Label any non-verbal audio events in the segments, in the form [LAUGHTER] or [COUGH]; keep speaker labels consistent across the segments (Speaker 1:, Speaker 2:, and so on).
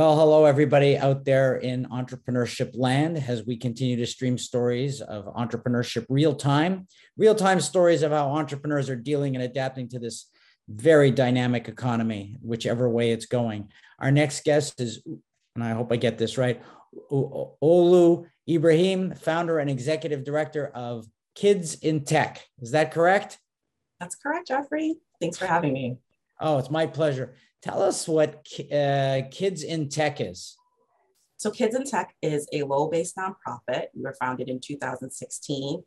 Speaker 1: Well, hello, everybody out there in entrepreneurship land as we continue to stream stories of entrepreneurship real time, real time stories of how entrepreneurs are dealing and adapting to this very dynamic economy, whichever way it's going. Our next guest is, and I hope I get this right, Olu Ibrahim, founder and executive director of Kids in Tech. Is that correct?
Speaker 2: That's correct, Jeffrey. Thanks for having me.
Speaker 1: Oh, it's my pleasure. Tell us what uh, Kids in Tech is.
Speaker 2: So, Kids in Tech is a Lowell based nonprofit. We were founded in 2016.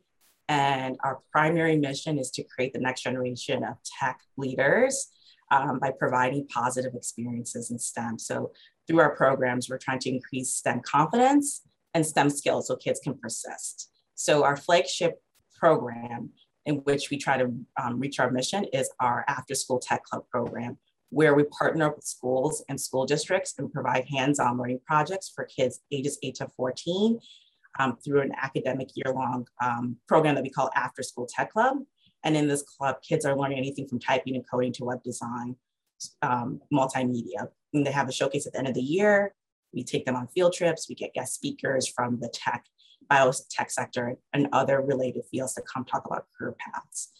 Speaker 2: And our primary mission is to create the next generation of tech leaders um, by providing positive experiences in STEM. So, through our programs, we're trying to increase STEM confidence and STEM skills so kids can persist. So, our flagship program in which we try to um, reach our mission is our after school tech club program where we partner with schools and school districts and provide hands-on learning projects for kids ages 8 to 14 um, through an academic year-long um, program that we call After School Tech Club. And in this club, kids are learning anything from typing and coding to web design, um, multimedia. And they have a showcase at the end of the year. We take them on field trips. We get guest speakers from the tech, biotech sector and other related fields to come talk about career paths.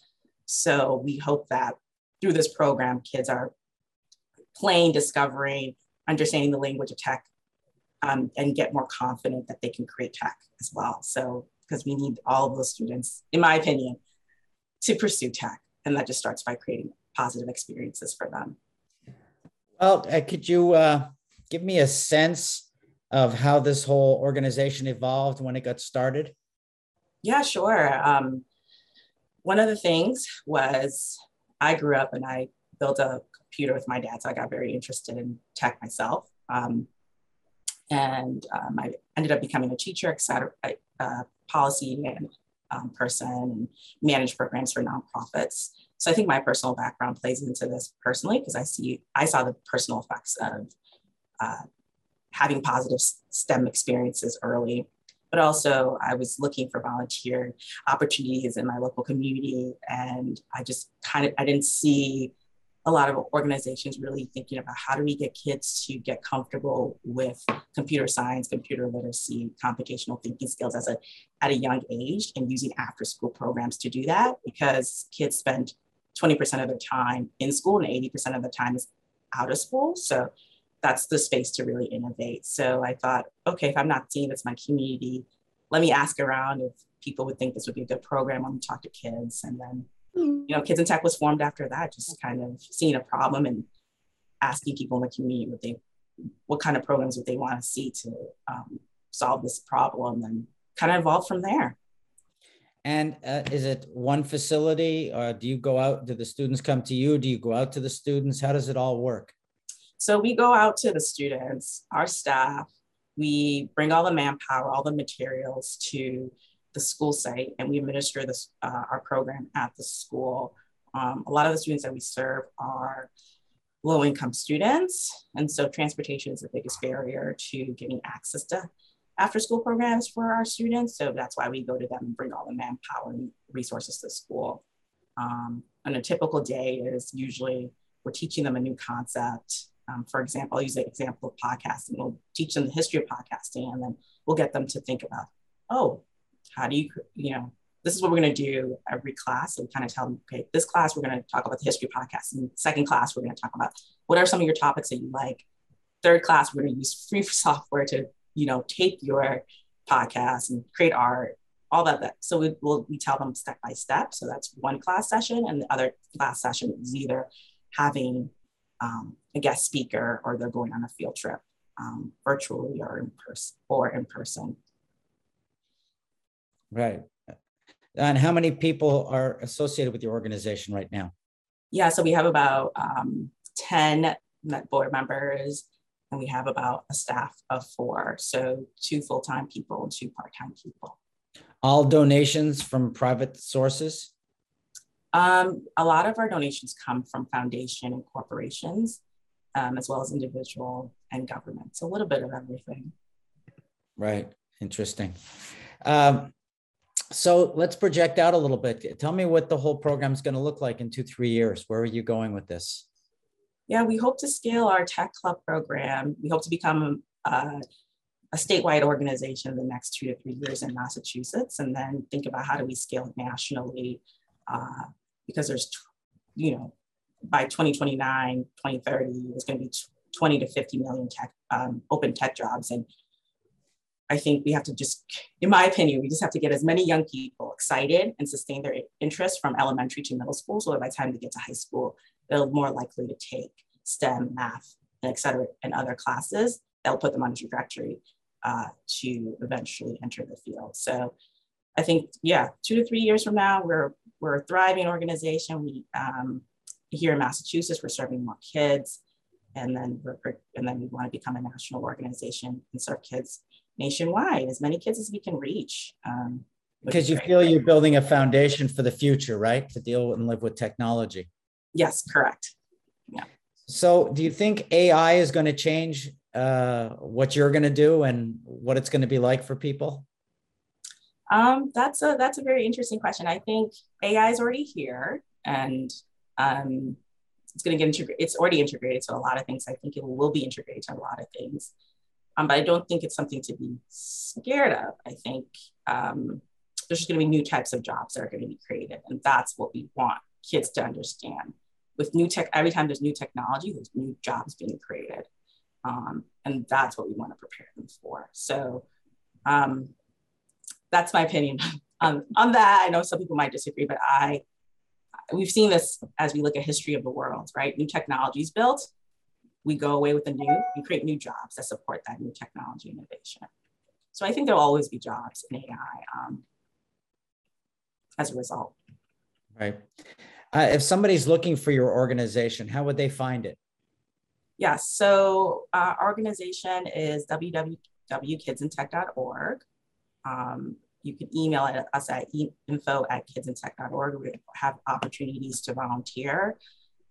Speaker 2: So we hope that through this program, kids are playing, discovering, understanding the language of tech, um, and get more confident that they can create tech as well. So, because we need all of those students, in my opinion, to pursue tech. And that just starts by creating positive experiences for them.
Speaker 1: Well, uh, could you uh, give me a sense of how this whole organization evolved when it got started?
Speaker 2: Yeah, sure. Um, one of the things was I grew up and I built a computer with my dad, so I got very interested in tech myself. Um, and um, I ended up becoming a teacher, et cetera, uh, policy and um, person, and manage programs for nonprofits. So I think my personal background plays into this personally because I see I saw the personal effects of uh, having positive STEM experiences early, but also I was looking for volunteer opportunities in my local community, and I just kind of I didn't see a lot of organizations really thinking about how do we get kids to get comfortable with computer science, computer literacy, computational thinking skills as a at a young age and using after school programs to do that because kids spend 20% of their time in school and 80% of the time is out of school. So that's the space to really innovate. So I thought, okay, if I'm not seeing this in my community, let me ask around if people would think this would be a good program. Let me talk to kids and then you know, Kids in Tech was formed after that, just kind of seeing a problem and asking people in the community what they, what kind of programs would they want to see to um, solve this problem, and kind of evolved from there.
Speaker 1: And uh, is it one facility, or do you go out? Do the students come to you? Do you go out to the students? How does it all work?
Speaker 2: So we go out to the students, our staff. We bring all the manpower, all the materials to the school site and we administer this, uh, our program at the school. Um, a lot of the students that we serve are low income students. And so transportation is the biggest barrier to getting access to after school programs for our students. So that's why we go to them and bring all the manpower and resources to school. Um, and a typical day is usually we're teaching them a new concept. Um, for example, I'll use the example of podcasting. We'll teach them the history of podcasting and then we'll get them to think about, oh, how do you, you know, this is what we're going to do every class. We kind of tell them, okay, this class, we're going to talk about the history of podcasting. Second class, we're going to talk about what are some of your topics that you like. Third class, we're going to use free [LAUGHS] software to, you know, tape your podcast and create art, all that. that. So we will we tell them step by step. So that's one class session. And the other class session is either having um, a guest speaker or they're going on a field trip um, virtually or in person or in person.
Speaker 1: Right. And how many people are associated with your organization right now?
Speaker 2: Yeah, so we have about um, 10 board members and we have about a staff of four. So two full-time people and two part-time people.
Speaker 1: All donations from private sources?
Speaker 2: Um, a lot of our donations come from foundation and corporations, um, as well as individual and government. So a little bit of everything.
Speaker 1: Right. Interesting. Um, so let's project out a little bit. Tell me what the whole program is going to look like in two, three years. Where are you going with this?
Speaker 2: Yeah, we hope to scale our tech club program. We hope to become uh, a statewide organization in the next two to three years in Massachusetts, and then think about how do we scale nationally, uh, because there's, you know, by 2029, 2030, there's going to be 20 to 50 million tech um, open tech jobs, and I think we have to just, in my opinion, we just have to get as many young people excited and sustain their interest from elementary to middle school, so by the time they get to high school, they're more likely to take STEM, math, and et cetera, and other classes that'll put them on a trajectory uh, to eventually enter the field. So I think, yeah, two to three years from now, we're, we're a thriving organization. We, um, here in Massachusetts, we're serving more kids. And then, we're, and then we want to become a national organization and serve kids nationwide, as many kids as we can reach. Um,
Speaker 1: because you feel you're building a foundation for the future, right? To deal and live with technology.
Speaker 2: Yes, correct.
Speaker 1: Yeah. So, do you think AI is going to change uh, what you're going to do and what it's going to be like for people?
Speaker 2: Um, that's a that's a very interesting question. I think AI is already here, and um, it's going to get integrated. It's already integrated to a lot of things. I think it will be integrated to a lot of things, um, but I don't think it's something to be scared of. I think um, there's just going to be new types of jobs that are going to be created, and that's what we want kids to understand. With new tech, every time there's new technology, there's new jobs being created. Um, and that's what we want to prepare them for. So um, that's my opinion on, [LAUGHS] on that. I know some people might disagree, but I, we've seen this as we look at history of the world, right? New technologies built, we go away with the new and create new jobs that support that new technology innovation. So I think there'll always be jobs in AI um, as a result.
Speaker 1: Right. Uh, if somebody's looking for your organization, how would they find it?
Speaker 2: Yes, so uh, our organization is www.kidsintech.org. Um, you can email us at info at kidsintech.org. We have opportunities to volunteer.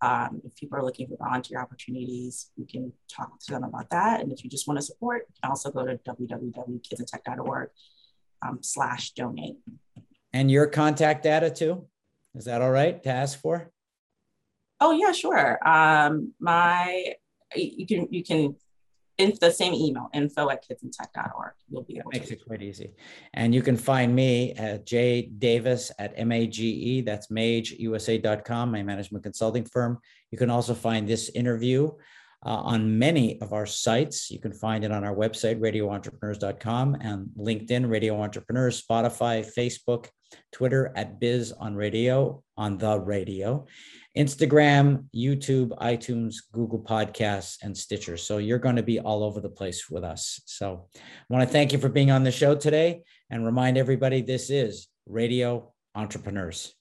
Speaker 2: Um, if people are looking for volunteer opportunities, you can talk to them about that. And if you just want to support, you can also go to www.kidsintech.org um, slash donate.
Speaker 1: And your contact data too? Is that all right to ask for?
Speaker 2: Oh yeah, sure. Um, my you can you can in the same email info at kidsintech.org you'll be able
Speaker 1: makes to. it quite easy. And you can find me at j davis at mage that's mageusa.com my management consulting firm. You can also find this interview uh, on many of our sites you can find it on our website radioentrepreneurs.com and linkedin radio entrepreneurs spotify facebook twitter at biz on radio on the radio Instagram, YouTube, iTunes, Google Podcasts, and Stitcher. So you're going to be all over the place with us. So I want to thank you for being on the show today and remind everybody this is Radio Entrepreneurs.